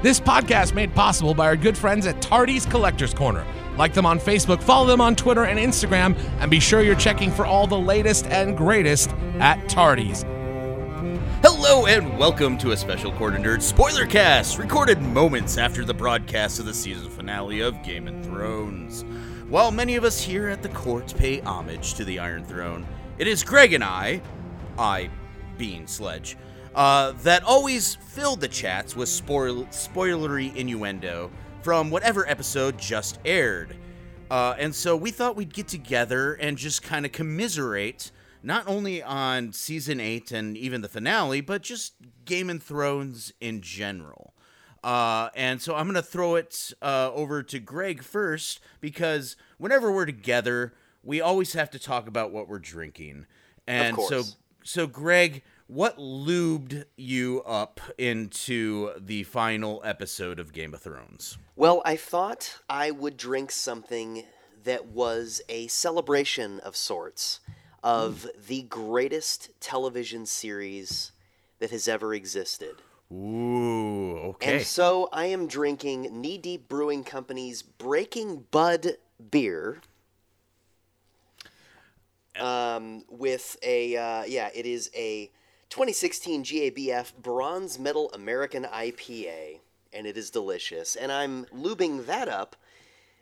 This podcast made possible by our good friends at Tardy's Collectors Corner. Like them on Facebook, follow them on Twitter and Instagram, and be sure you're checking for all the latest and greatest at Tardy's. Hello and welcome to a special Court of Nerds spoiler cast, recorded moments after the broadcast of the season finale of Game of Thrones. While many of us here at the court pay homage to the Iron Throne, it is Greg and I, I being Sledge, uh, that always filled the chats with spoil- spoilery innuendo from whatever episode just aired. Uh, and so we thought we'd get together and just kind of commiserate not only on season 8 and even the finale, but just Game of Thrones in general. Uh, and so I'm going to throw it uh, over to Greg first because whenever we're together, we always have to talk about what we're drinking. And so, so Greg, what lubed you up into the final episode of Game of Thrones? Well, I thought I would drink something that was a celebration of sorts of the greatest television series that has ever existed. Ooh, okay. And so I am drinking Knee Deep Brewing Company's Breaking Bud beer. Um, with a uh, yeah, it is a 2016 GABF Bronze Medal American IPA, and it is delicious. And I'm lubing that up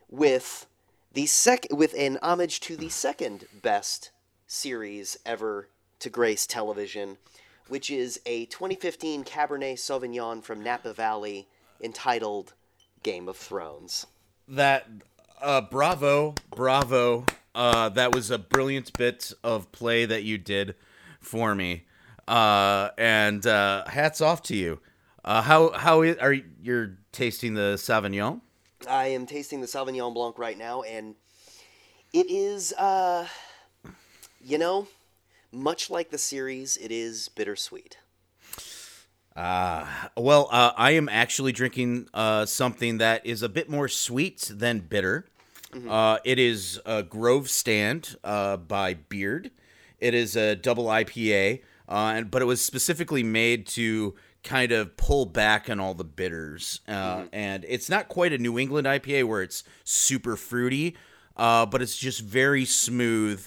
with the sec with an homage to the second best series ever to grace television, which is a 2015 Cabernet Sauvignon from Napa Valley entitled Game of Thrones. that uh bravo bravo uh that was a brilliant bit of play that you did for me uh and uh hats off to you. Uh how how are you you're tasting the sauvignon? I am tasting the Sauvignon Blanc right now, and it is, uh, you know, much like the series, it is bittersweet. well uh i am actually drinking uh something that is a bit more sweet than bitter. Uh it is a grove stand uh by beard. It is a double ipa uh and but it was specifically made to kind of pull back on all the bitters uh and it's not quite a new england ipa where it's super fruity uh but it's just very smooth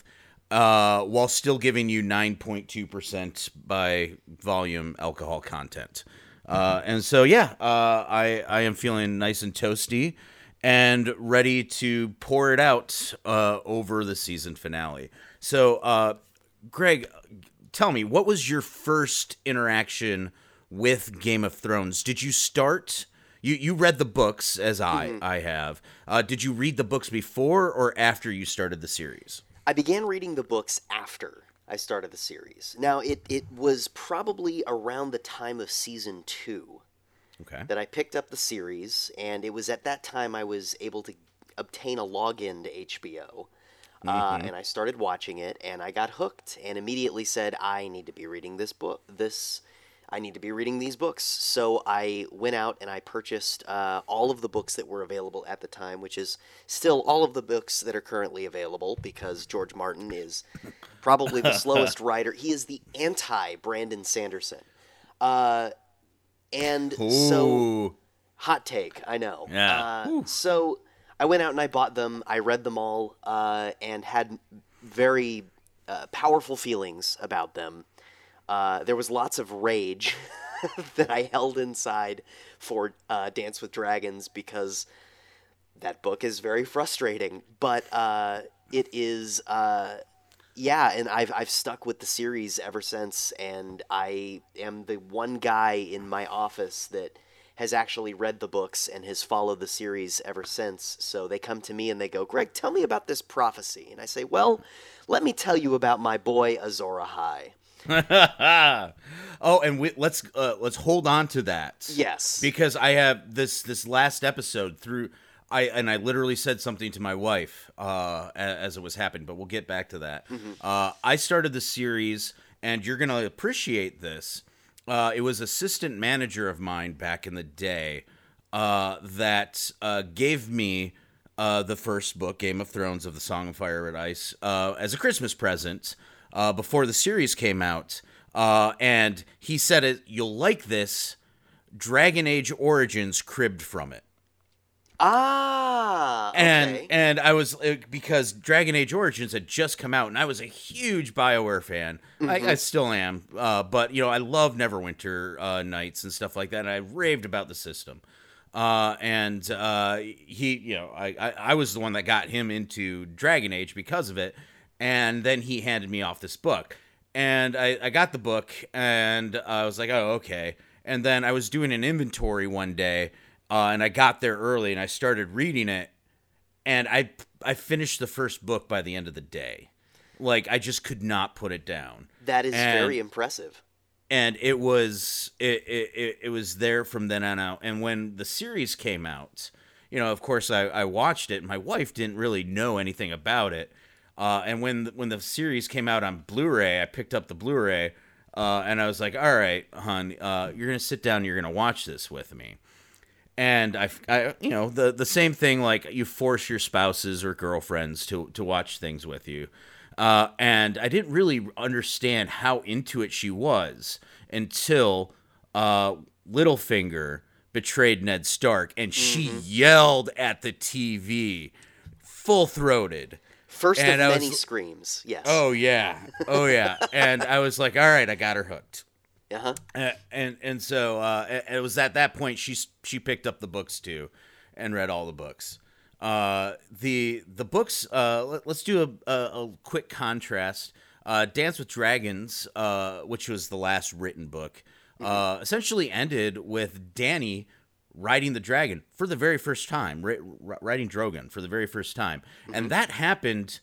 uh, while still giving you 9.2% by volume alcohol content. Uh, and so, yeah, uh, I, I am feeling nice and toasty and ready to pour it out uh, over the season finale. So, uh, Greg, tell me, what was your first interaction with Game of Thrones? Did you start? You, you read the books as I I have. Uh, did you read the books before or after you started the series? I began reading the books after I started the series. Now, it, it was probably around the time of season two Okay. that I picked up the series, and it was at that time I was able to obtain a login to HBO. Uh, and I started watching it, and I got hooked, and immediately said, "I need to be reading this book. This, I need to be reading these books." So I went out and I purchased uh, all of the books that were available at the time, which is still all of the books that are currently available because George Martin is probably the slowest writer. He is the anti Brandon Sanderson. Uh, and so hot take i know Yeah. uh, so i went out and i bought them. I read them all uh, and had very uh, powerful feelings about them. Uh, there was lots of rage that i held inside for uh, dance with dragons because that book is very frustrating. But uh, it is uh, yeah, and I've I've stuck with the series ever since, and I am the one guy in my office that has actually read the books and has followed the series ever since. So they come to me and they go, "Greg, tell me about this prophecy," and I say, "Well, let me tell you about my boy Azor Ahai." oh, and we, let's uh, let's hold on to that. Yes. because I have this this last episode through. I and I literally said something to my wife uh, as it was happening, but we'll get back to that. Uh, I started the series, and you're gonna appreciate this. Uh, it was assistant manager of mine back in the day uh, that uh, gave me uh, the first book, Game of Thrones of the Song of Fire and Ice, uh, as a Christmas present uh, before the series came out. And he said, it, "You'll like this." Dragon Age Origins cribbed from it. Ah, and okay. and I was uh, because Dragon Age Origins had just come out, and I was a huge Bioware fan. I, I still am, uh, but you know I love Neverwinter uh, Nights and stuff like that. And I raved about the system, uh, and uh, he, you know, I, I I was the one that got him into Dragon Age because of it, and then he handed me off this book, and I, I got the book, and I was like, oh okay, and then I was doing an inventory one day. Uh, and I got there early and I started reading it, and I I finished the first book by the end of the day. Like I just could not put it down. that is and- very impressive. And it was it, it, it, was there from then on out. And when the series came out, you know, of course I, I watched it. My wife didn't really know anything about it. Uh, and when when the series came out on Blu-ray, I picked up the Blu-ray, uh, and I was like, "All right, hon, uh, you're gonna sit down. You're gonna watch this with me." And I, I, you know, the the same thing. Like you force your spouses or girlfriends to to watch things with you, uh, and I didn't really understand how into it she was until uh, Littlefinger betrayed Ned Stark, and she yelled at the TV, full throated. First And of I many was- screams. Yes. Oh yeah, oh yeah, and I was like, all right, I got her hooked. Uh-huh. Uh, and and so uh, it, was at that point she she picked up the books too, and read all the books. Uh, the the books. Uh, let, us do a, a, a quick contrast. Uh, Dance with Dragons, uh, which was the last written book, uh, essentially ended with Danny riding the dragon for the very first time, ri- ri- riding Drogon for the very first time, and that happened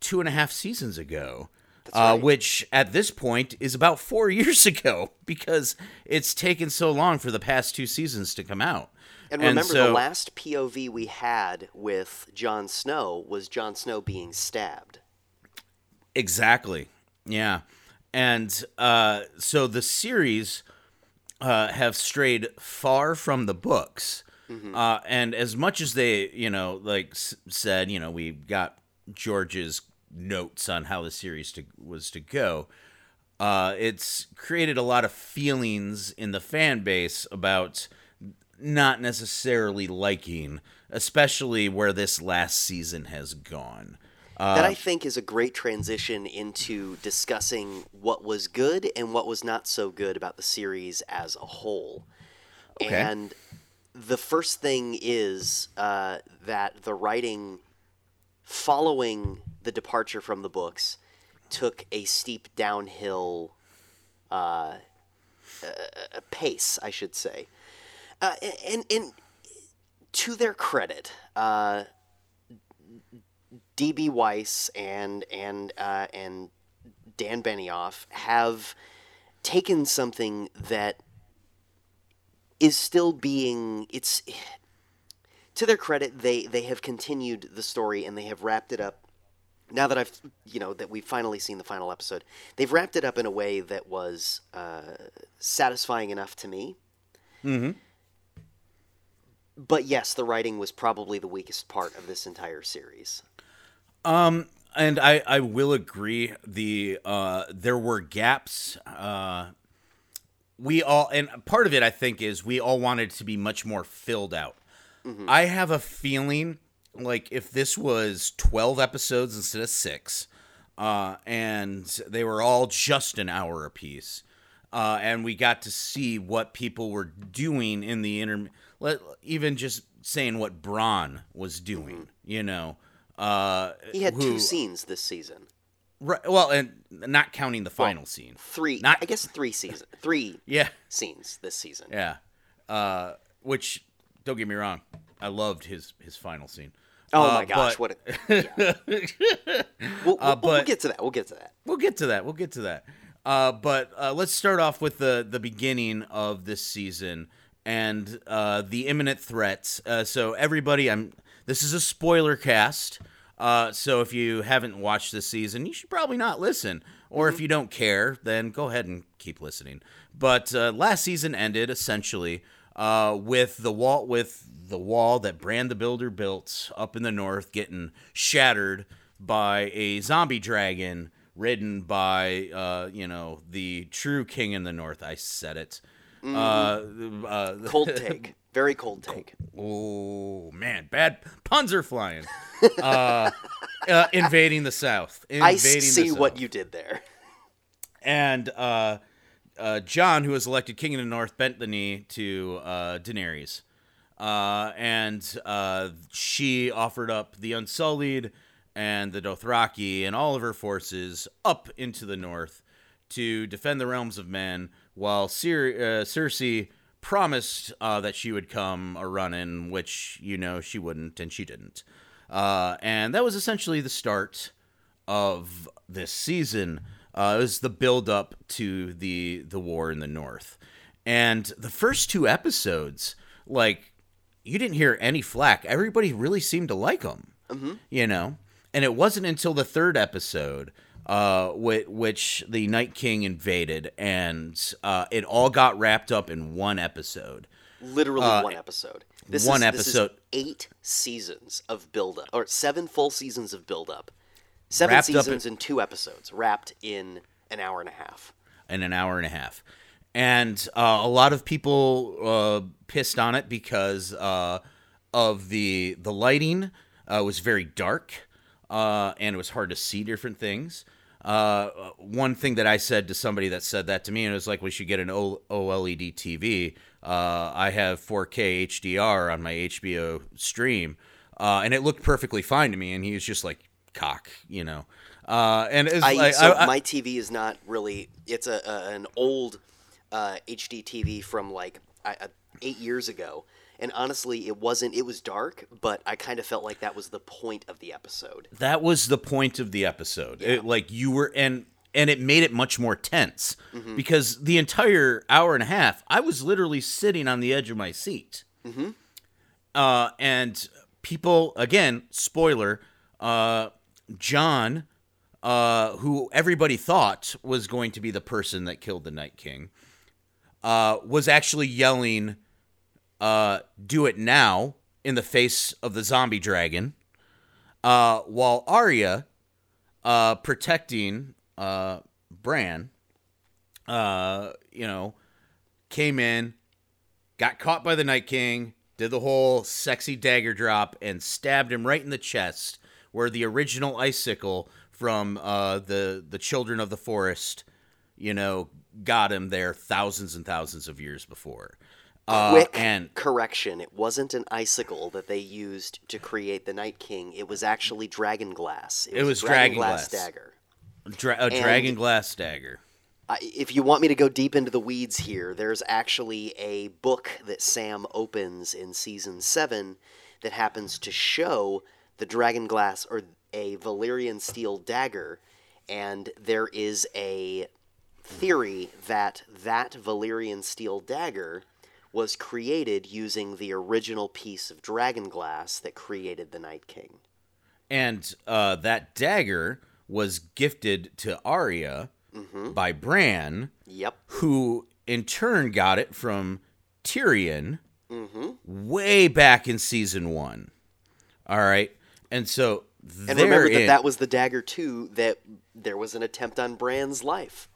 two and a half seasons ago. Uh, right. which at this point is about four years ago because it's taken so long for the past two seasons to come out. And remember, so- the last POV we had with Jon Snow was Jon Snow being stabbed. Exactly. Yeah. And uh, so the series uh, have strayed far from the books. Uh, and as much as they, you know, like s- said, you know, we got George's notes on how the series to, was to go, uh, it's created a lot of feelings in the fan base about not necessarily liking, especially where this last season has gone. that I think is a great transition into discussing what was good and what was not so good about the series as a whole. Okay. And the first thing is uh, that the writing following the departure from the books took a steep downhill uh, uh, pace, I should say. Uh, and, and to their credit, uh, DB Weiss and and uh, and Dan Benioff have taken something that is still being it's to their credit they they have continued the story and they have wrapped it up now that I've you know that we've finally seen the final episode they've wrapped it up in a way that was uh, satisfying enough to me Mm-hmm. but yes the writing was probably the weakest part of this entire series Um, and I, I will agree. The uh, there were gaps. Uh, we all, and part of it, I think, is we all wanted to be much more filled out. I have a feeling like if this was twelve episodes instead of six, uh, and they were all just an hour apiece, uh, and we got to see what people were doing in the inter, let, even just saying what Bran was doing, you know. Uh, he had who- two scenes this season Right. Well, and not counting the final scene. three Not- i guess three season three Yeah. scenes this season Yeah. Uh, which don't get me wrong, I loved his his final scene. Oh Uh, my gosh but- what a, yeah. we'll, we'll, we'll get to that we'll get to that We'll get to that. We'll get to that. Uh, but uh, let's start off with the the beginning of this season and uh, the imminent threats. Uh, so everybody, I'm. This is a spoiler cast. Uh, so if you haven't watched this season, you should probably not listen. Or if you don't care, then go ahead and keep listening. But uh, last season ended essentially uh, with the wall with the wall that Bran the Builder built up in the north getting shattered by a zombie dragon ridden by uh, you know the true king in the north. I said it. Uh, uh, Cold take. Very cold take. oh man, bad puns are flying. uh, uh, invading the South. Invading I the see what you did there. and uh, uh, Jon, who was elected king of the North, bent the knee to uh, Daenerys, uh, and uh, she offered up the Unsullied and the Dothraki and all of her forces up into the North to defend the realms of men, while Cer- uh, Cersei promised uh, that she would come a running, which you know she wouldn't, and she didn't. Uh, and that was essentially the start of this season. Uh, it was the build up to the the war in the north, and the first two episodes, like you didn't hear any flack. Everybody really seemed to like them, you know. And it wasn't until the third episode, uh, whi- which the Night King invaded, and uh, it all got wrapped up in one episode. Literally one episode. This Uh, one is, this is episode. eight seasons of build-up, or seven full seasons of build-up. Seven Wrapped up in- seasons in two episodes, wrapped in an hour and a half. in an hour and a half. And uh, a lot of people uh, pissed on it because uh, of the the lighting uh, was very dark uh, and it was hard to see different things. Uh, one thing that I said to somebody that said that to me, and it was like, we should get an o- OLED TV. Uh, I have 4K HDR on my HBO stream, uh, and it looked perfectly fine to me. And he was just like, cock, you know. Uh, and it's I, like, so I- I- my TV is not really. It's a, a an old uh, HD TV from like I, uh, eight years ago, and honestly, it wasn't. It was dark, but I kind of felt like that was the point of the episode. that was the point of the episode. It, like you were and and it made it much more tense because the entire hour and a half I was literally sitting on the edge of my seat. Uh, and people again, spoiler, uh, Jon, uh, who everybody thought was going to be the person that killed the Night King, uh, was actually yelling, uh, "Do it now!" in the face of the zombie dragon uh, while Arya, uh, protecting uh, Bran, you know, came in, got caught by the Night King, did the whole sexy dagger drop, and stabbed him right in the chest, where the original icicle from uh, the the Children of the Forest, you know, got him there thousands and thousands of years before. Uh, Quick and correction: it wasn't an icicle that they used to create the Night King. It was actually dragon glass. It was a dragon dragon glass. dagger. dra- a dragon glass dagger. I- if you want me to go deep into the weeds here, there's actually a book that Sam opens in season seven that happens to show the dragon glass or a Valyrian steel dagger, and there is a theory that that Valyrian steel dagger was created using the original piece of dragon glass that created the Night King. and uh, that dagger was gifted to Arya by Bran, Yep. who in turn got it from Tyrion way back in season one. All right, and so And remember that that was the dagger too. That there was an attempt on Bran's life.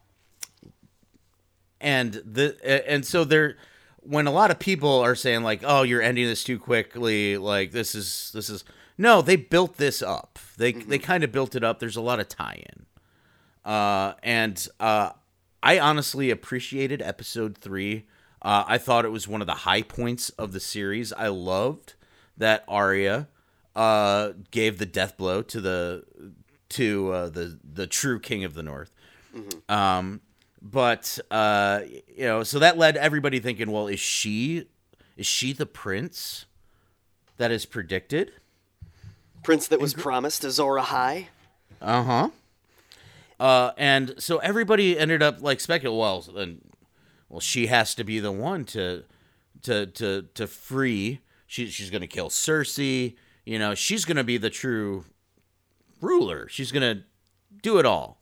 and the and so there when a lot of people are saying like oh you're ending this too quickly like this is this is no they built this up. They they kind of built it up. There's a lot of tie-in. Uh and uh i honestly appreciated episode 3 uh i thought it was one of the high points of the series. I loved that Arya uh gave the death blow to the to uh, the the true king of the north. Um but uh you know so that led everybody thinking well is she is she the prince that is predicted? Prince that was promised to Azor Ahai. uh-huh. Uh and so everybody ended up like speculating well then well she has to be the one to to to to free. She, she's gonna kill cersei you know she's gonna be the true ruler she's gonna do it all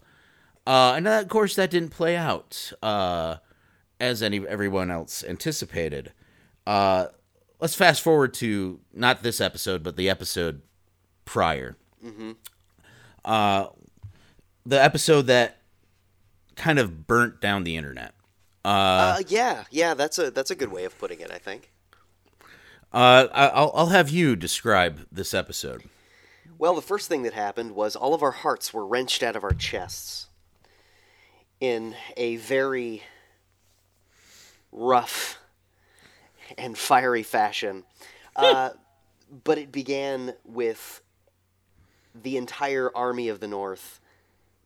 uh and of course that didn't play out uh as any everyone else anticipated uh let's fast forward to not this episode but the episode prior Mm-hmm. uh the episode that kind of burnt down the internet Uh, yeah, yeah, that's a that's a good way of putting it. I think. Uh, I- I'll I'll have you describe this episode. Well, the first thing that happened was all of our hearts were wrenched out of our chests in a very rough and fiery fashion. Uh, but it began with the entire army of the North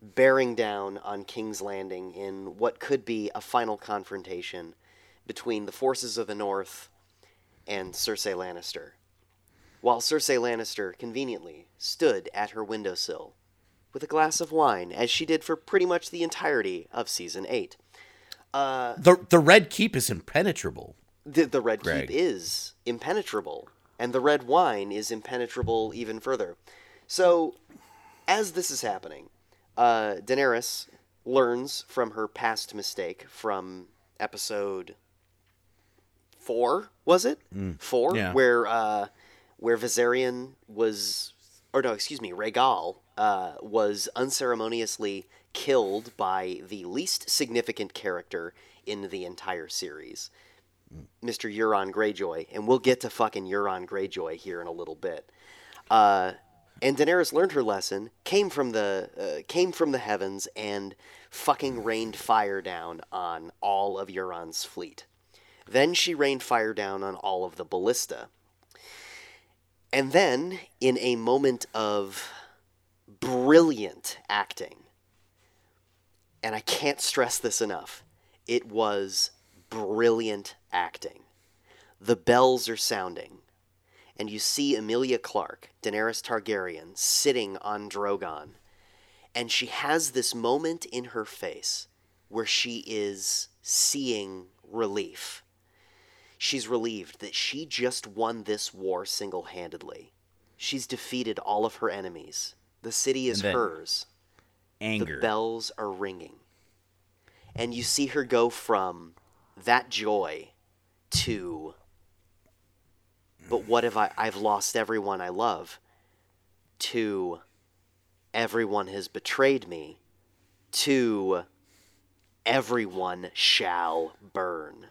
bearing down on King's Landing in what could be a final confrontation between the forces of the North and Cersei Lannister while Cersei Lannister conveniently stood at her windowsill with a glass of wine, as she did for pretty much the entirety of season eight. The the Red Keep is impenetrable. The, the Red Greg. Keep is impenetrable, and the red wine is impenetrable even further. So, as this is happening, uh, Daenerys learns from her past mistake from episode four, was it? Four, yeah. where uh, where Viserion was, or no, excuse me, Rhaegal uh, was unceremoniously killed by the least significant character in the entire series, Mr. Euron Greyjoy, and we'll get to fucking Euron Greyjoy here in a little bit. Uh, and Daenerys learned her lesson, came from the uh, came from the heavens, and fucking rained fire down on all of Euron's fleet. Then she rained fire down on all of the ballista. And then, in a moment of brilliant acting, and I can't stress this enough, it was brilliant acting. The bells are sounding, and you see Emilia Clarke, Daenerys Targaryen, sitting on Drogon, and she has this moment in her face where she is seeing relief. She's relieved that she just won this war single handedly. She's defeated all of her enemies. The city is hers. Anger. The bells are ringing. And you see her go from that joy to, but what if I, I've lost everyone I love, to everyone has betrayed me, to everyone shall burn.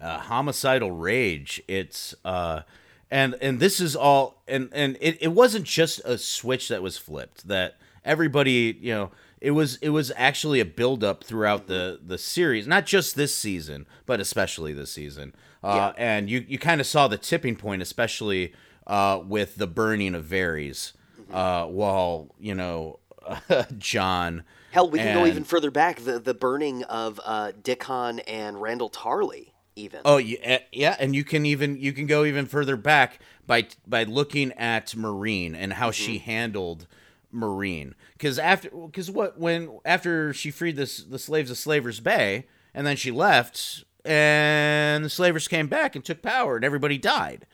Uh, homicidal rage. It's uh, and and this is all and and it, it wasn't just a switch that was flipped. That everybody you know it was it was actually a buildup throughout the the series, not just this season, but especially this season. Uh, And you you kind of saw the tipping point, especially uh, with the burning of Varys, uh, while you know Jon. Hell, we can go even further back. The the burning of uh, Dickon and Randyll Tarly, even. Oh yeah, yeah, and you can even you can go even further back by by looking at Meereen and how she mm-hmm. handled Meereen. Because after because what when after she freed this the slaves of Slavers Bay and then she left and the slavers came back and took power and everybody died,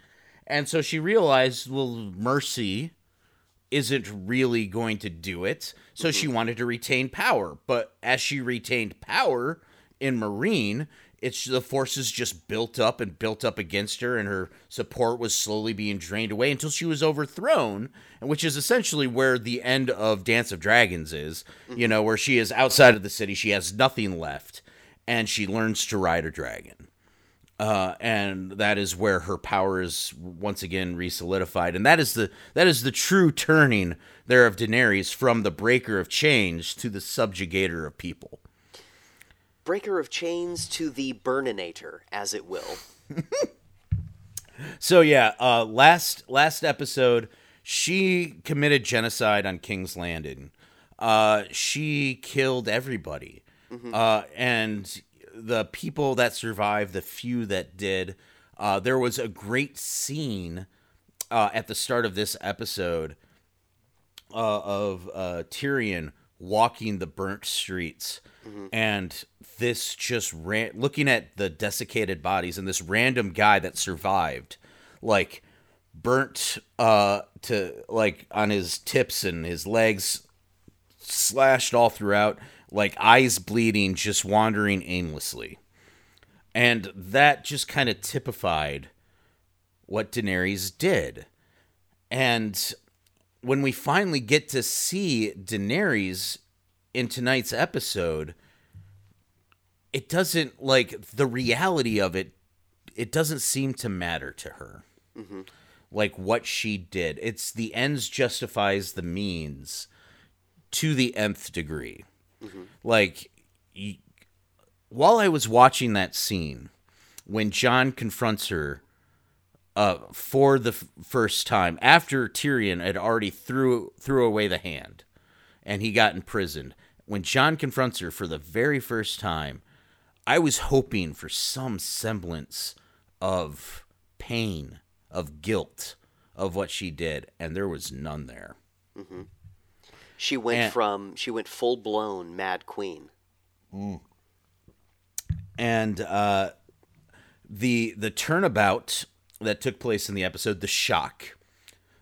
and so she realized well mercy isn't really going to do it. So she mm-hmm. wanted to retain power. But as she retained power in Meereen, it's the forces just built up and built up against her, and her support was slowly being drained away until she was overthrown, and which is essentially where the end of Dance of Dragons is. You know, where she is outside of the city, she has nothing left, and she learns to ride a dragon uh, and that is where her power is once again resolidified, and that is the that is the true turning there of Daenerys from the breaker of chains to the subjugator of people. Breaker of chains to the burninator, as it will. So yeah, uh, last last episode, she committed genocide on King's Landing. Uh, she killed everybody, uh, and the people that survived, the few that did. Uh, there was a great scene uh, at the start of this episode uh, of uh, Tyrion walking the burnt streets, and this just ran looking at the desiccated bodies and this random guy that survived, like burnt uh to like on his tips and his legs slashed all throughout like eyes bleeding just wandering aimlessly. And that just kind of typified what Daenerys did. And when we finally get to see Daenerys in tonight's episode, it doesn't like the reality of it. It doesn't seem to matter to her, like what she did. It's the ends justifies the means to the nth degree. Like, y- while I was watching that scene, when Jon confronts her uh, for the f- first time after Tyrion had already threw threw away the hand and he got imprisoned. When Jon confronts her for the very first time, I was hoping for some semblance of pain, of guilt, of what she did, and there was none there. She went And- from she went full blown Mad Queen. and uh, the the turnabout that took place in the episode, the shock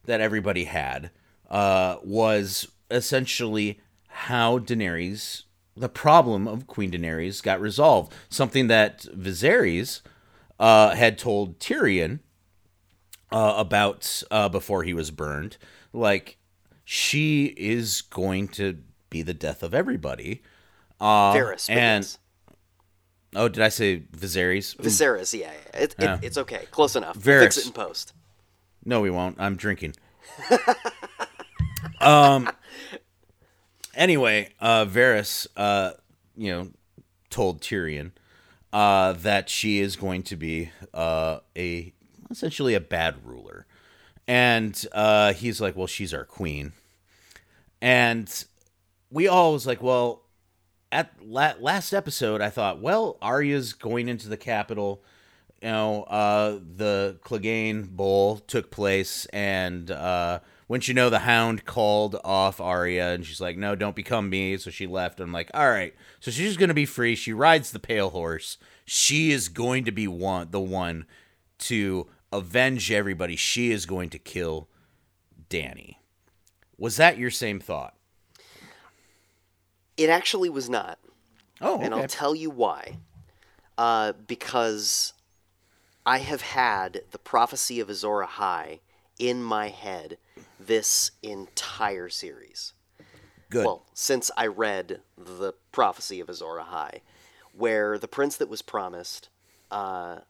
that everybody had, uh, was essentially how Daenerys, the problem of Queen Daenerys, got resolved. Something that Viserys uh, had told Tyrion uh, about uh, before he was burned, like she is going to be the death of everybody. Uh, Varys, and yes. Oh, did I say Viserys? Viserys, yeah, yeah. It, it, Yeah. it's okay, close enough. Varys. Fix it in post. No, we won't. I'm drinking. um. Anyway, uh, Varys, uh, you know, told Tyrion uh, that she is going to be uh, a essentially a bad ruler, and uh, he's like, "Well, she's our queen," and we all was like, "Well." At la- last episode, I thought, well, Arya's going into the capital you know, uh, the Clegane Bowl took place, and uh, wouldn't you know, the Hound called off Arya, and she's like, "No, don't become me." So she left. I'm like, "All right." So she's gonna be free. She rides the pale horse. She is going to be one, the one to avenge everybody. She is going to kill Danny. Was that your same thought? It actually was not, Oh, and I'll tell you why. Uh, because I have had the prophecy of Azor Ahai in my head this entire series. Good. Well, since I read the prophecy of Azor Ahai, where the prince that was promised uh,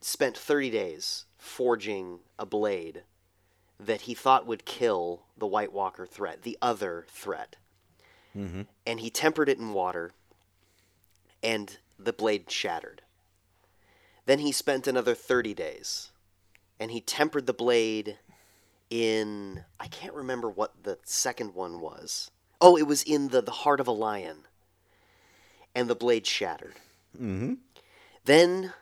spent 30 days forging a blade that he thought would kill the White Walker threat, the other threat. And he tempered it in water, and the blade shattered. Then he spent another 30 days, and he tempered the blade in I can't remember what the second one was. Oh, it was in the the heart of a lion, and the blade shattered. Mm-hmm. Then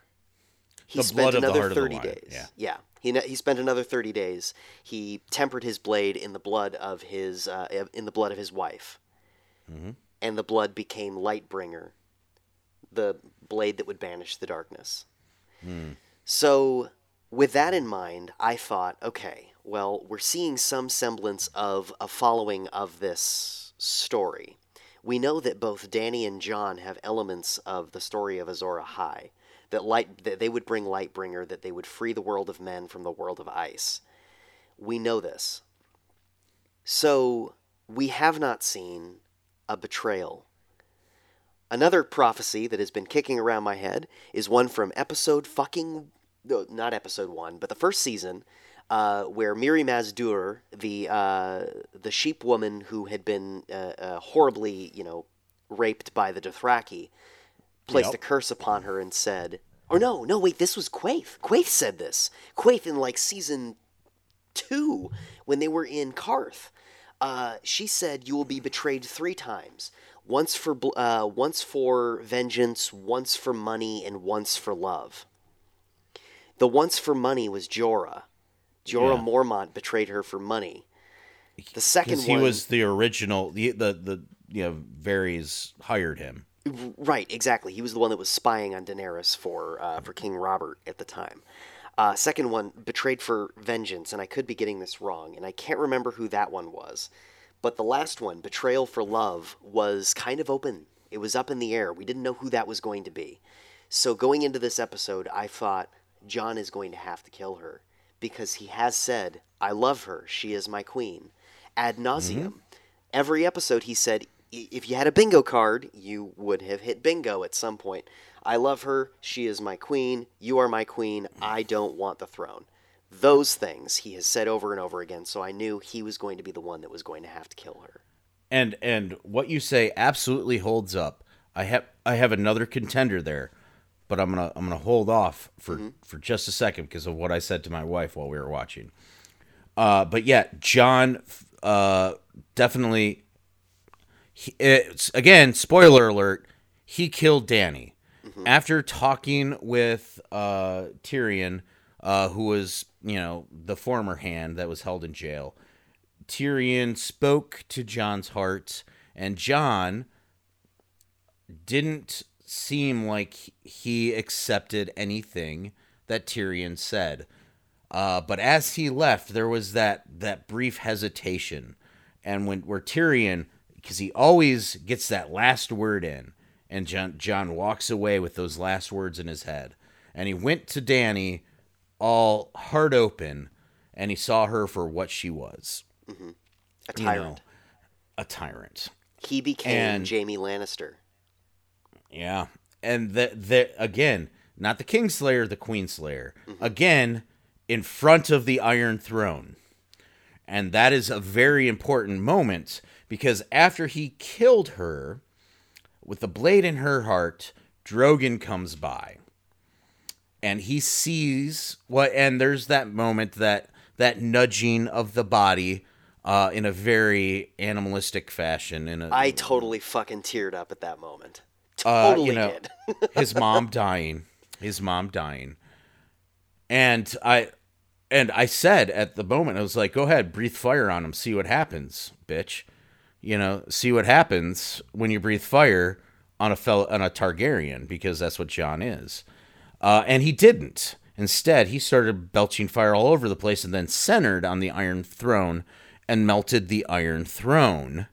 he The spent blood of the another heart of the thirty days. yeah. yeah. he he spent another thirty days. He tempered his blade in the blood of his uh, in the blood of his wife, Mm-hmm. and the blood became Lightbringer, the blade that would banish the darkness. So, with that in mind, I thought, okay, well, we're seeing some semblance of a following of this story. We know that both Danny and Jon have elements of the story of Azor Ahai. That light that they would bring Lightbringer, that they would free the world of men from the world of ice. We know this. So we have not seen a betrayal. Another prophecy that has been kicking around my head is one from episode fucking no, not episode one, but the first season, uh, where Mirri Maz Duur, the uh, the sheep woman who had been uh, uh, horribly, you know, raped by the Dothraki, placed Yep. a curse upon her and said, or no, no, wait, this was Quaithe. Quaithe said this. Quaithe in like season two when they were in Qarth. Uh, she said, "You will be betrayed three times: once for bl- uh, once for vengeance, once for money, and once for love." The once for money was Jorah. Jorah Yeah. Mormont betrayed her for money. The second he one, was the original, the the the you know, Varys hired him. Right, exactly. He was the one that was spying on Daenerys for uh, for King Robert at the time. Uh, second one, betrayed for vengeance, and I could be getting this wrong, and I can't remember who that one was. But the last one, betrayal for love, was kind of open. It was up in the air. We didn't know who that was going to be. So going into this episode, I thought Jon is going to have to kill her because he has said, "I love her. She is my queen." Ad nauseum. Mm-hmm. Every episode, he said, if you had a bingo card, you would have hit bingo at some point. I love her. She is my queen. You are my queen. I don't want the throne. Those things he has said over and over again. So I knew he was going to be the one that was going to have to kill her. And and what you say absolutely holds up. I have I have another contender there, but I'm gonna I'm gonna hold off for for just a second because of what I said to my wife while we were watching. Uh, but yeah, Jon uh, definitely. He, it's again spoiler alert. He killed Danny after talking with uh, Tyrion, uh, who was you know the former hand that was held in jail. Tyrion spoke to Jon's heart, and Jon didn't seem like he accepted anything that Tyrion said. Uh, but as he left, there was that that brief hesitation, and when where Tyrion, because he always gets that last word in, and Jon Jon walks away with those last words in his head, and he went to Danny, all heart open, and he saw her for what she was, A you tyrant. know, a tyrant. He became And- Jamie Lannister. Yeah, and the the again, not the Kingslayer, the Queenslayer. Again, in front of the Iron Throne, and that is a very important moment because after he killed her, with the blade in her heart, Drogon comes by, and he sees what, and there's that moment that that nudging of the body. Uh, in a very animalistic fashion, in a I totally fucking teared up at that moment. uh, you know, did. his mom dying, his mom dying, and I, and I said at the moment, I was like, "Go ahead, breathe fire on him, see what happens, bitch." You know, see what happens when you breathe fire on a fellow on a Targaryen because that's what Jon is, uh, and he didn't. Instead, he started belching fire all over the place and then centered on the Iron Throne and melted the Iron Throne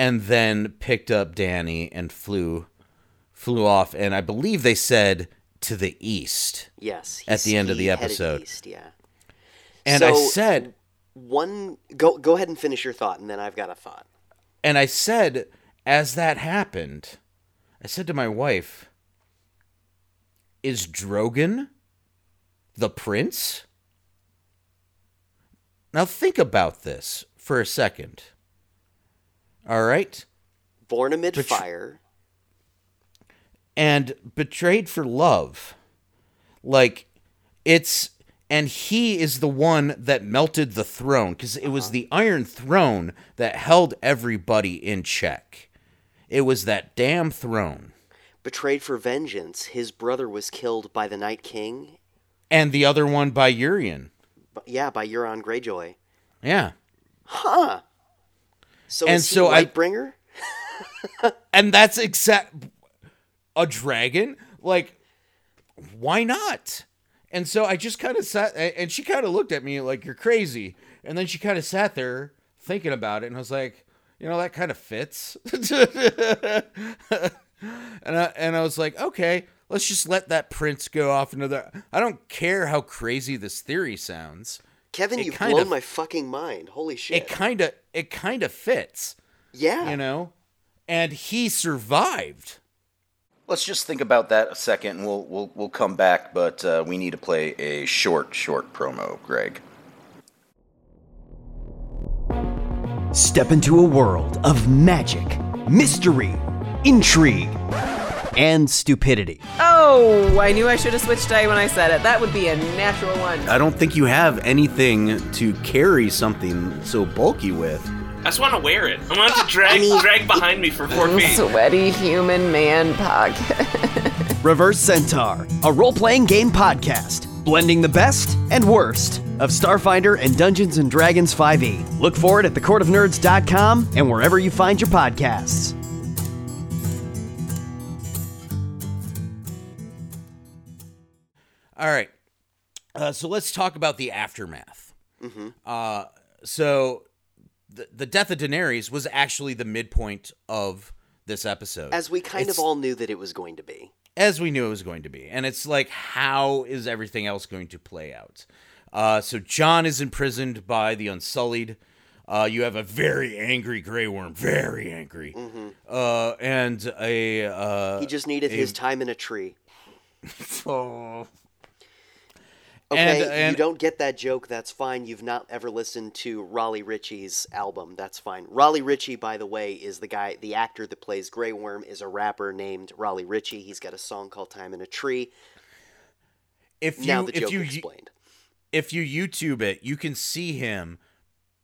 and then picked up Danny and flew flew off and I believe they said to the east. Yes. At the end of he the episode. East, yeah. And I said One go go ahead and finish your thought, and then I've got a thought. and I said as that happened, I said to my wife, is Drogon the prince? Now think about this for a second. All right? Born amid fire. and betrayed for love. Like it's and he is the one that melted the throne because it was uh-huh. the iron throne that held everybody in check. It was that damn throne. Betrayed for vengeance, his brother was killed by the Night King. And the other one by Euron. Yeah, by Euron Greyjoy. Yeah. So And so I- Lightbringer? And that's exact a dragon? Like why not? And so I just kind of sat and she kind of looked at me like you're crazy. And then she kind of sat there thinking about it and I was like, you know, that kind of fits. and I, and I was like, okay, let's just let that prince go off into the I don't care how crazy this theory sounds. Kevin, it you've kind blown of- my fucking mind. Holy shit. It kind of it kind of fits. yeah. you know and he survived Let's just think about that a second, and we'll we'll we'll come back. But uh, we need to play a short, short promo, Greg. Step into a world of magic, mystery, intrigue, and stupidity. Oh, I knew I should have switched die when I said it. That would be a natural one. i don't think you have anything to carry something so bulky with I just want to wear it. I want it to drag drag behind me for four feet. Sweaty human man pocket. Reverse Centaur, a role playing game podcast, blending the best and worst of Starfinder and Dungeons and Dragons 5e. Look for it at thecourtofnerds.com and wherever you find your podcasts. All right uh, so let's talk about the aftermath uh, so the, the death of daenerys was actually the midpoint of this episode As we kind It's- of all knew that it was going to be. as we knew it was going to be. And it's like, how is everything else going to play out? Uh, so Jon is imprisoned by the Unsullied. Uh, you have a very angry Grey Worm, very angry, uh, and a uh, He just needed a- his time in a tree. oh. Okay, And- and- you don't get that joke. That's fine. You've not ever listened to Raleigh Ritchie's album. That's fine. Raleigh Ritchie, by the way, is the guy, the actor that plays Grey Worm, is a rapper named Raleigh Ritchie. He's got a song called "Time in a Tree." If you now the if joke you explained. if you YouTube it, you can see him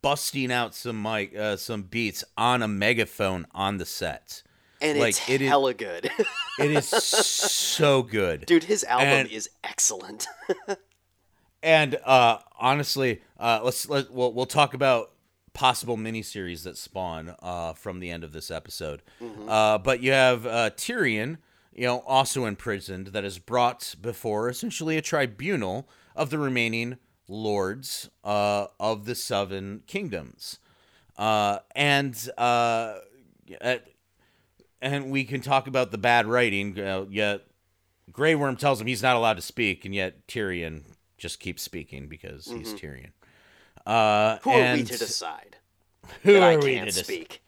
busting out some mic, uh, some beats on a megaphone on the set. And like, it's it is- hella good. It is so good, Dude, his album And- is excellent. And uh, honestly, uh, let's let we'll, we'll talk about possible miniseries that spawn uh, from the end of this episode. Uh, but you have uh, Tyrion, you know, also imprisoned, that is brought before essentially a tribunal of the remaining lords uh, of the Seven Kingdoms, uh, and uh, and we can talk about the bad writing. Uh, yet Grey Worm tells him he's not allowed to speak, and yet Tyrion just keeps speaking because he's Tyrion. Uh, Who are we and to decide who that I are we to speak?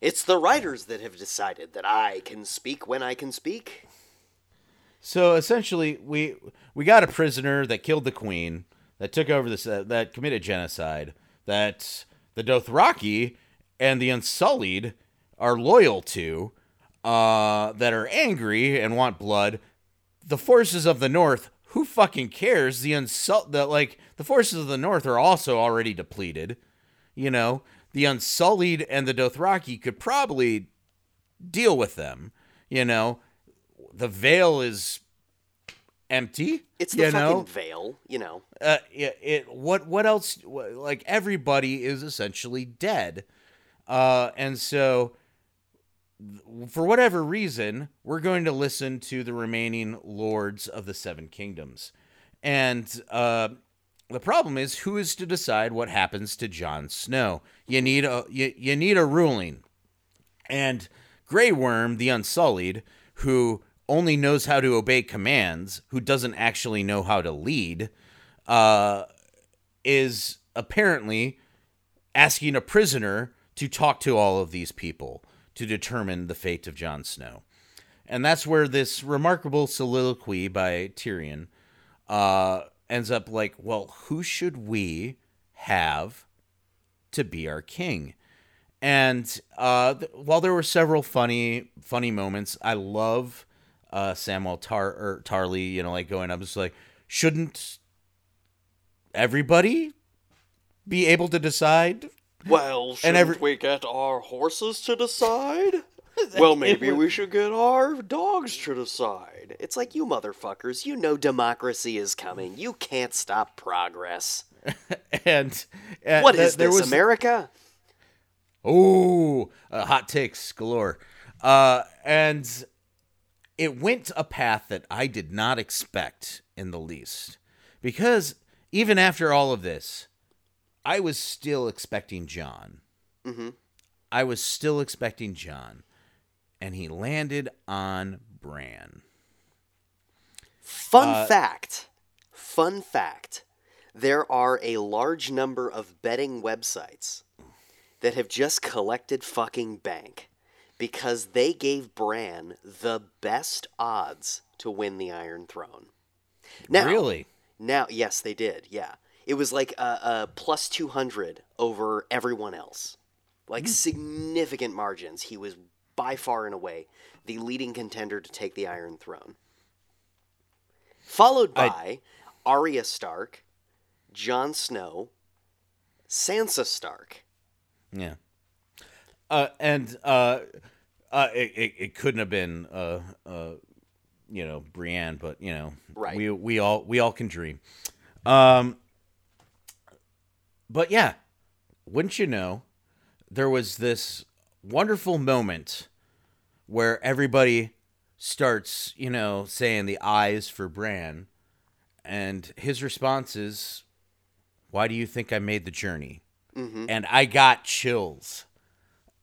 It's the writers that have decided that I can speak when I can speak. So essentially, we we got a prisoner that killed the queen, that took over this, uh, that committed genocide, that the Dothraki and the Unsullied are loyal to, uh, that are angry and want blood. The forces of the North, who fucking cares? The unsult, the like, the forces of the North are also already depleted. You know, the Unsullied and the Dothraki could probably deal with them. You know, the veil is empty. It's the you fucking know? veil, you know. uh, it, it what what else like everybody is essentially dead uh and so for whatever reason we're going to listen to the remaining lords of the seven kingdoms. And uh the problem is who is to decide what happens to Jon Snow? You need a you, you need a ruling. And Grey Worm, the Unsullied, who only knows how to obey commands, who doesn't actually know how to lead, uh, is apparently asking a prisoner to talk to all of these people to determine the fate of Jon Snow. And that's where this remarkable soliloquy by Tyrion uh, ends up like, well, who should we have to be our king? And uh, th- while there were several funny, funny moments, I love uh, Samuel Tar or Tarly. You know, like going up, just like, shouldn't everybody be able to decide? Well, And shouldn't every- we get our horses to decide? well, maybe we should get our dogs to decide. It's like you motherfuckers, you know democracy is coming. You can't stop progress. And, and What th- is there this, was America? Oh, uh, hot takes galore. Uh, and it went a path that I did not expect in the least. Because even after all of this, I was still expecting Jon. Mhm. I was still expecting Jon. And he landed on Bran. Fun Uh, fact. Fun fact. There are a large number of betting websites that have just collected fucking bank because they gave Bran the best odds to win the Iron Throne. Now, really? Now, yes, they did. Yeah, it was like a, a plus two hundred over everyone else, like significant margins. He was by far and away the leading contender to take the Iron Throne, followed I- by Arya Stark, Jon Snow, Sansa Stark. Yeah. Uh, and uh, uh, it, it, it couldn't have been, uh, uh, you know, Brienne, but you know, Right. We we all we all can dream. Um, but yeah, wouldn't you know, there was this wonderful moment where everybody starts, you know, saying the eyes for Bran, and his response is, "Why do you think I made the journey?" Mm-hmm. and I got chills.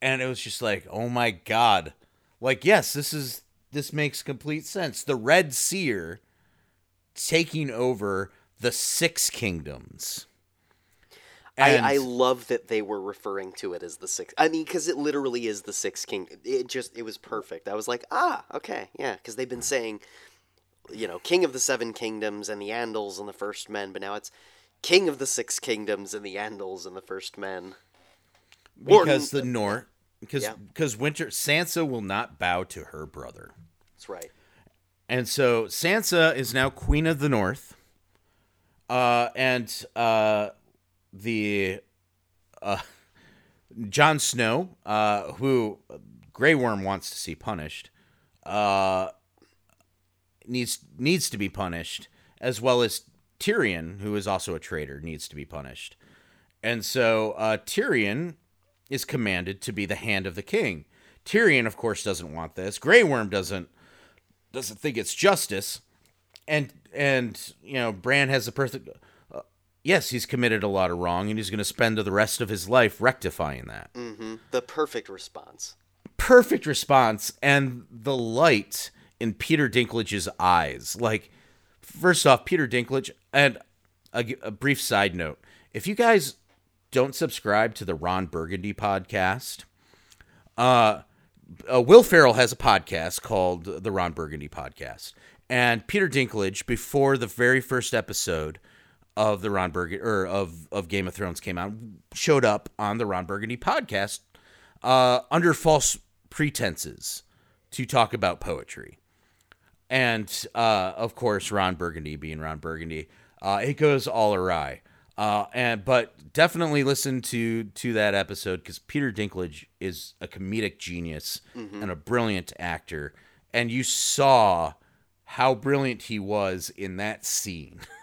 And it was just like, oh my god. Like, yes, this is this makes complete sense. The Red Seer taking over the six kingdoms. And- I, I love that they were referring to it as the six. I mean, because it literally is the six king. It just it was perfect. I was like, ah, okay, yeah, because they've been saying, you know, king of the seven kingdoms and the Andals and the first men, but now it's king of the six kingdoms and the Andals and the first men. because Or- the North because Yeah. because Winter Sansa will not bow to her brother. That's right. And so Sansa is now Queen of the North. Uh, and uh, the uh, Jon Snow, uh, who Grey Worm wants to see punished, uh, needs needs to be punished, as well as Tyrion, who is also a traitor, needs to be punished. And so uh, Tyrion is commanded to be the hand of the king. Tyrion, of course, doesn't want this. Grey Worm doesn't doesn't think it's justice, and and you know Bran has a perfect. Uh, yes, he's committed a lot of wrong, and he's going to spend the rest of his life rectifying that. The perfect response. Perfect response, and the light in Peter Dinklage's eyes. Like, first off, Peter Dinklage, and a, a brief side note: if you guys don't subscribe to the Ron Burgundy podcast, uh, Will Ferrell has a podcast called the Ron Burgundy Podcast, and Peter Dinklage, before the very first episode of the Ron Burgundy or of of Game of Thrones came out, showed up on the Ron Burgundy podcast uh, under false pretenses to talk about poetry, and uh, of course Ron Burgundy being Ron Burgundy, uh, it goes all awry. Uh, and but definitely listen to to that episode because Peter Dinklage is a comedic genius and a brilliant actor, and you saw how brilliant he was in that scene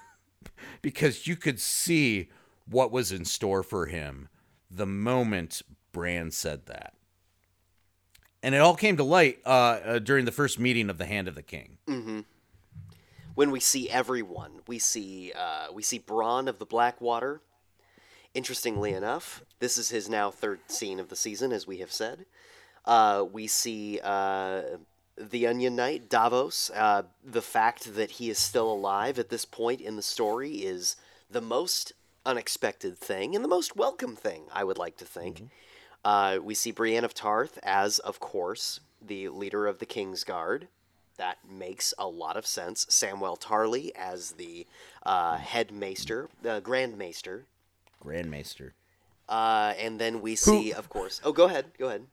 because you could see what was in store for him the moment Bran said that, and it all came to light uh, uh, during the first meeting of the Hand of the King. when we see everyone, we see uh, we see Bronn of the Blackwater. Interestingly enough, this is his now third scene of the season, as we have said. Uh, we see uh, the Onion Knight Davos. Uh, the fact that he is still alive at this point in the story is the most unexpected thing and the most welcome thing, I would like to think. Uh, we see Brienne of Tarth as, of course, the leader of the King's Guard. That makes a lot of sense. Samuel Tarly as the uh, head maester, uh, Grand Maester. Grand Maester. Uh, and then we see, of course. Oh, go ahead. Go ahead.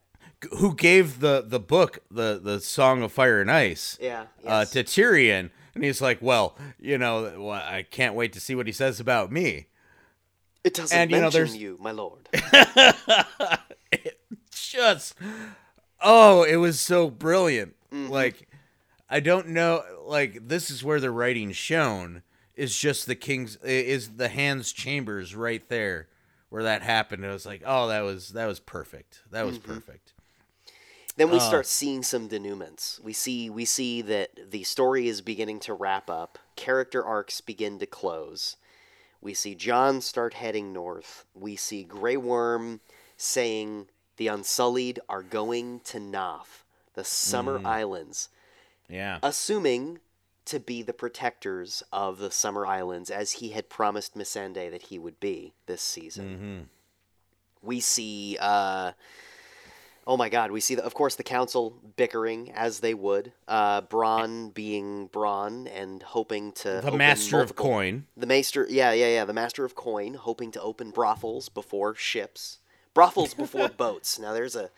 Who gave the the book the the Song of Fire and Ice Yeah. uh, to Tyrion, and he's like, "Well, you know, well, I can't wait to see what he says about me." it doesn't and, you know, mention there's- you, my lord. it Just oh, it was so brilliant. Mm-hmm. Like I don't know, like this is where the writing's shown is just the king's is the hands chambers right there where that happened. It was like, oh, that was that was perfect. That was Mm-hmm. perfect. Then Uh. we start seeing some denouements. We see we see that the story is beginning to wrap up. Character arcs begin to close. We see Jon start heading north. We see Grey Worm saying the Unsullied are going to Naath, the Summer Mm. Islands, Yeah. assuming to be the protectors of the Summer Islands as he had promised Missandei that he would be this season. Mm-hmm. We see uh, Oh my God! We see, the, of course, the council bickering as they would. Uh, Bronn being Bronn and hoping to the master of coin. The master, yeah, yeah, yeah. The master of coin, hoping to open brothels before ships, brothels before boats. Now there's a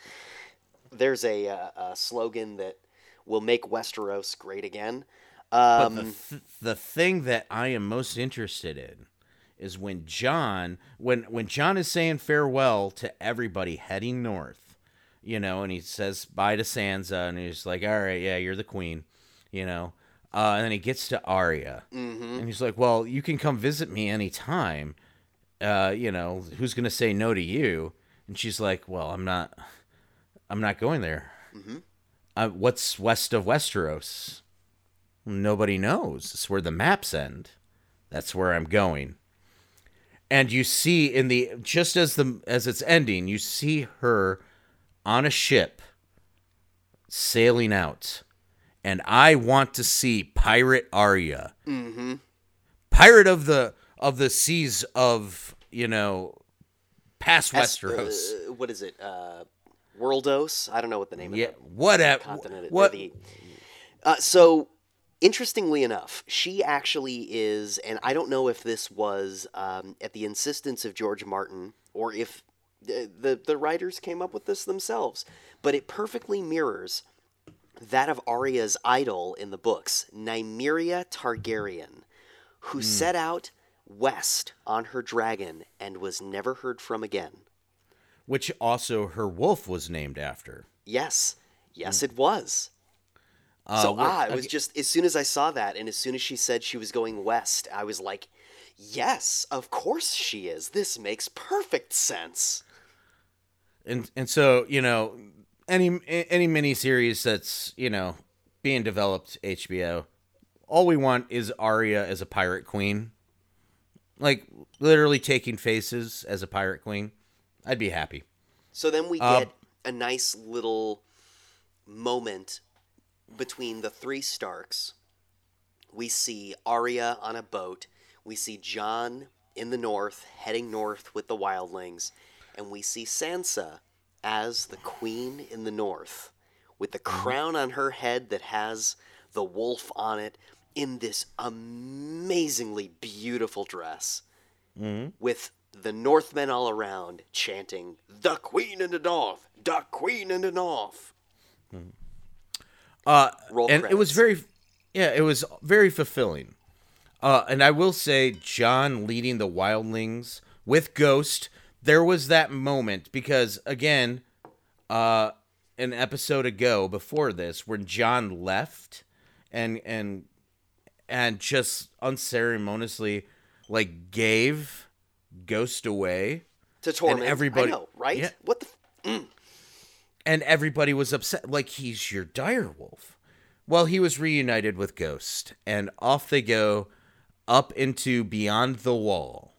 there's a, uh, a slogan that will make Westeros great again. But Um, the, th- the thing that I am most interested in is when Jon when when Jon is saying farewell to everybody heading north, you know, and he says bye to Sansa, and he's like, "All right, yeah, you're the queen," you know, uh, and then he gets to Arya, and he's like, "Well, you can come visit me anytime." Uh, you know, who's gonna say no to you? And she's like, "Well, I'm not, I'm not going there. Uh, what's west of Westeros?" Nobody knows. It's where the maps end. That's where I'm going. And you see in the just as the as it's ending, you see her on a ship sailing out. And I want to see Pirate Arya. Mm-hmm. Pirate of the of the seas of, you know, past Es- Westeros. uh, what is it? Uh, Worldos? I don't know what the name yeah, of the whatever. continent. What? The, uh, so, interestingly enough, she actually is, and I don't know if this was um, at the insistence of George Martin or if the, the writers came up with this themselves, but it perfectly mirrors that of Arya's idol in the books, Nymeria Targaryen, who set out west on her dragon and was never heard from again. Which also her wolf was named after. Yes, yes, it was. Uh, so ah, it was okay, just as soon as I saw that, and as soon as she said she was going west, I was like, "Yes, of course she is. This makes perfect sense." And and so you know any any mini series that's you know being developed HBO, all we want is Arya as a pirate queen, like literally taking faces as a pirate queen. I'd be happy. So then we Uh, get a nice little moment between the three Starks. We see Arya on a boat. We see Jon in the north, heading north with the wildlings. And we see Sansa as the queen in the north, with the crown on her head that has the wolf on it, in this amazingly beautiful dress with the Northmen all around chanting, The Queen in the North! The Queen in the North! hmm. Uh, and it was very, yeah, it was very fulfilling. Uh, and I will say, Jon leading the wildlings with Ghost, there was that moment because again, uh, an episode ago before this, when Jon left, and and and just unceremoniously like gave Ghost away, To torment. everybody- I know, right? yeah. What the. F- and everybody was upset like he's your dire wolf well he was reunited with ghost and off they go up into beyond the wall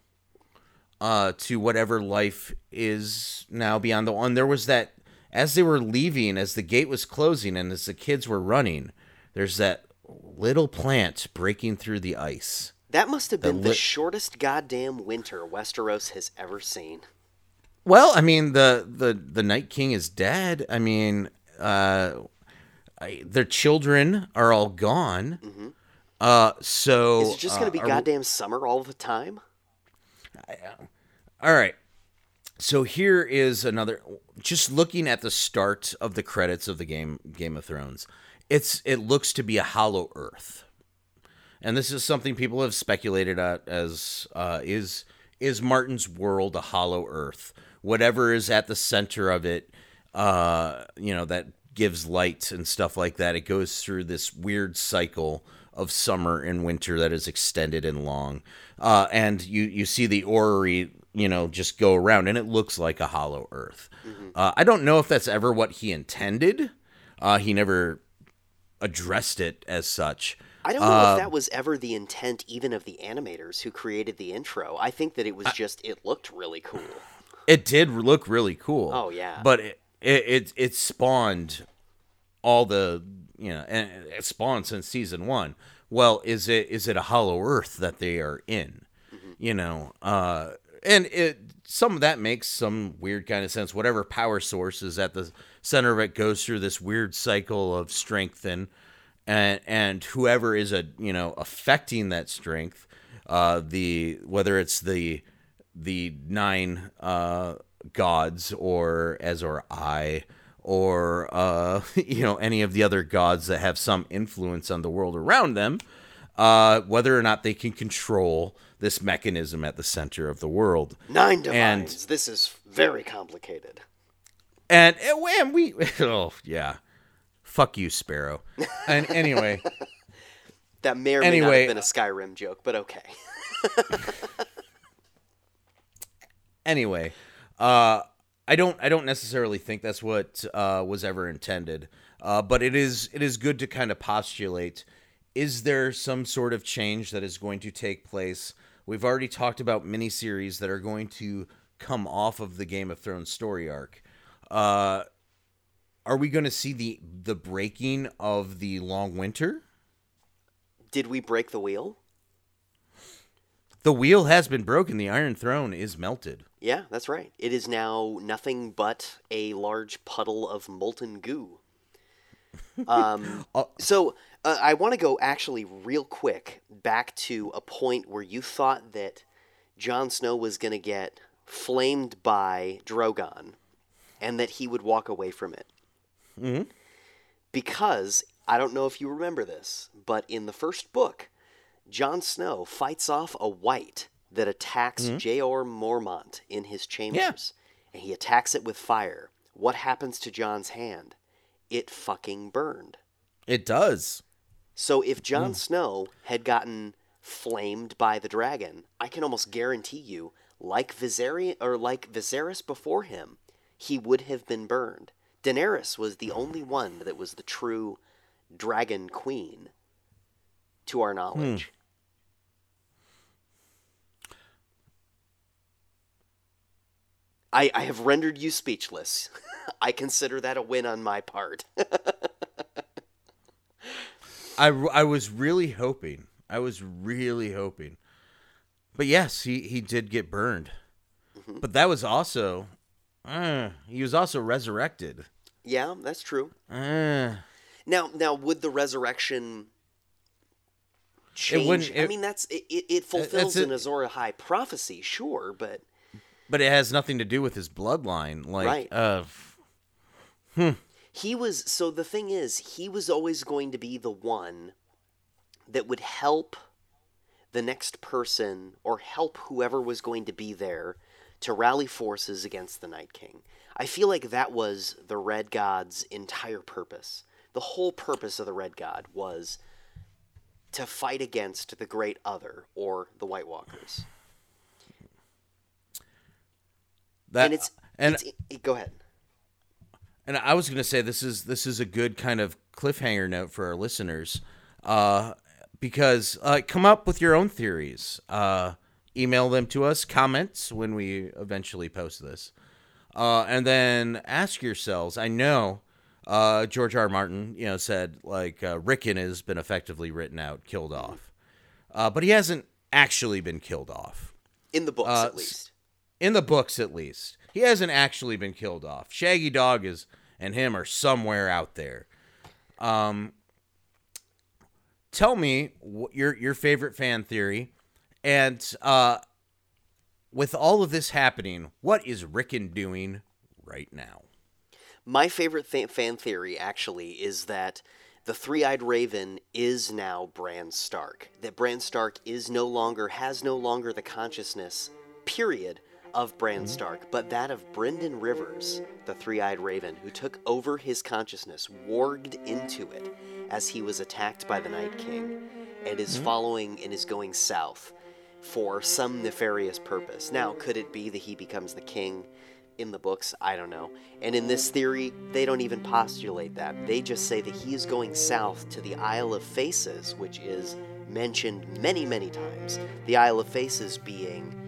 uh to whatever life is now beyond the one. there was that as they were leaving as the gate was closing and as the kids were running there's that little plant breaking through the ice that must have been the lit- shortest goddamn winter Westeros has ever seen. Well, I mean the the the Night King is dead. I mean, uh, I, their children are all gone. Uh, so Is it just going to be uh, goddamn summer all the time? All right. So here is another. Just looking at the start of the credits of the game Game of Thrones, it's it looks to be a hollow Earth, and this is something people have speculated at as uh, is is Martin's world a hollow Earth? Whatever is at the center of it, uh, you know, that gives light and stuff like that. It goes through this weird cycle of summer and winter that is extended and long. Uh, and you, you see the orrery, you know, just go around and it looks like a hollow earth. Uh, I don't know if that's ever what he intended. Uh, he never addressed it as such. I don't know Uh, if that was ever the intent, even of the animators who created the intro. I think that it was just, it looked really cool. It did look really cool. Oh, yeah. But it it it, it spawned all the you know and it spawned since season one. Well, is it is it a hollow earth that they are in? You know, uh, and it some of that makes some weird kind of sense. Whatever power source is at the center of it goes through this weird cycle of strength and and and whoever is a you know affecting that strength, uh, the whether it's the the nine uh, gods or as or I or uh, you know any of the other gods that have some influence on the world around them, uh, whether or not they can control this mechanism at the center of the world. Nine And- this is very complicated. And and we oh yeah, fuck you, Sparrow. And anyway. That may or may not have been a Skyrim joke, but okay. anyway, uh, I don't I don't necessarily think that's what uh, was ever intended, uh, but it is it is good to kind of postulate: is there some sort of change that is going to take place? We've already talked about miniseries that are going to come off of the Game of Thrones story arc. Uh, are we going to see the the breaking of the long winter? Did we break the wheel? The wheel has been broken. The Iron Throne is melted. Yeah, that's right. It is now nothing but a large puddle of molten goo. Um, so uh, I want to go actually real quick back to a point where you thought that Jon Snow was going to get flamed by Drogon and that he would walk away from it. Mm-hmm. Because I don't know if you remember this, but in the first book, Jon Snow fights off a white that attacks mm-hmm. Jeor Mormont in his chambers, and he attacks it with fire. What happens to Jon's hand? It fucking burned. It does. So if Jon mm. Snow had gotten flamed by the dragon, I can almost guarantee you, like Viserion or like Viserys before him, he would have been burned. Daenerys was the only one that was the true dragon queen, to our knowledge. Hmm. I, I have rendered you speechless. I consider that a win on my part. I, I was really hoping. I was really hoping. But yes, he, he did get burned. But that was also. Uh, he was also resurrected. yeah, that's true. Uh, Now, now, would the resurrection change? wouldn't- I mean, that's it. It, it fulfills an Azor Ahai prophecy, sure, but but it has nothing to do with his bloodline. Like, Right. uh, he was. So the thing is, he was always going to be the one that would help the next person or help whoever was going to be there to rally forces against the Night King. I feel like that was the Red God's entire purpose. The whole purpose of the Red God was to fight against the Great Other or the White Walkers. That and it's and it's, it, go ahead. And I was going to say this is this is a good kind of cliffhanger note for our listeners, uh, because uh, come up with your own theories. Uh, email them to us, comments when we eventually post this, uh, and then ask yourselves. I know uh, George R. R. Martin, you know, said like uh, Rickon has been effectively written out, killed off, uh, but he hasn't actually been killed off In the books, at least. In the books at least. He hasn't actually been killed off. Shaggydog is and him are somewhere out there. Um, tell me your your favorite fan theory, and uh, with all of this happening, what is Rickon doing right now? My favorite th- fan theory, actually, is that the three-eyed raven is now Bran Stark. That Bran Stark is no longer has no longer the consciousness, period, of Bran Stark, but that of Brynden Rivers, the three-eyed raven, who took over his consciousness, warged into it as he was attacked by the Night King, and is hmm? following and is going south for some nefarious purpose. Now, could it be that he becomes the king in the books? I don't know. And in this theory, they don't even postulate that. They just say that he is going south to the Isle of Faces, which is mentioned many, many times. The Isle of Faces being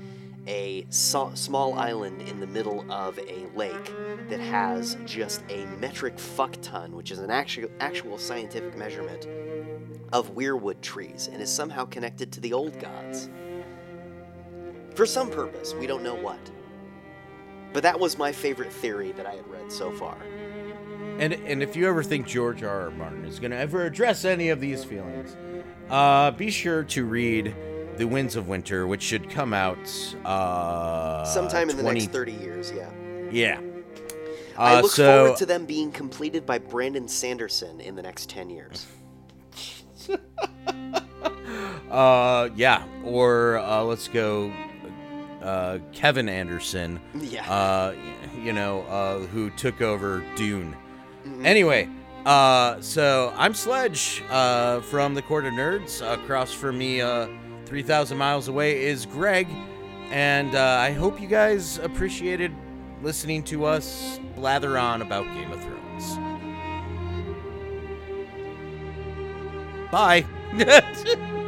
a so- small island in the middle of a lake that has just a metric fuck ton, which is an actual, actual scientific measurement of weirwood trees and is somehow connected to the old gods. For some purpose, we don't know what. But that was my favorite theory that I had read so far. And and if you ever think George R. R. Martin is going to ever address any of these feelings, uh, be sure to read The Winds of Winter, which should come out uh, Sometime in the next 30 years, yeah. Yeah. I Uh, look so, forward to them being completed by Brandon Sanderson in the next 10 years. Uh, yeah, or uh, let's go, uh, Kevin Anderson. Yeah. Uh, you know, uh, who took over Dune. Anyway, uh, so I'm Sledge uh, from the Court of Nerds. Across from me, uh, 3,000 miles away, is Gregg. And uh, I hope you guys appreciated listening to us blather on about Game of Thrones. Bye.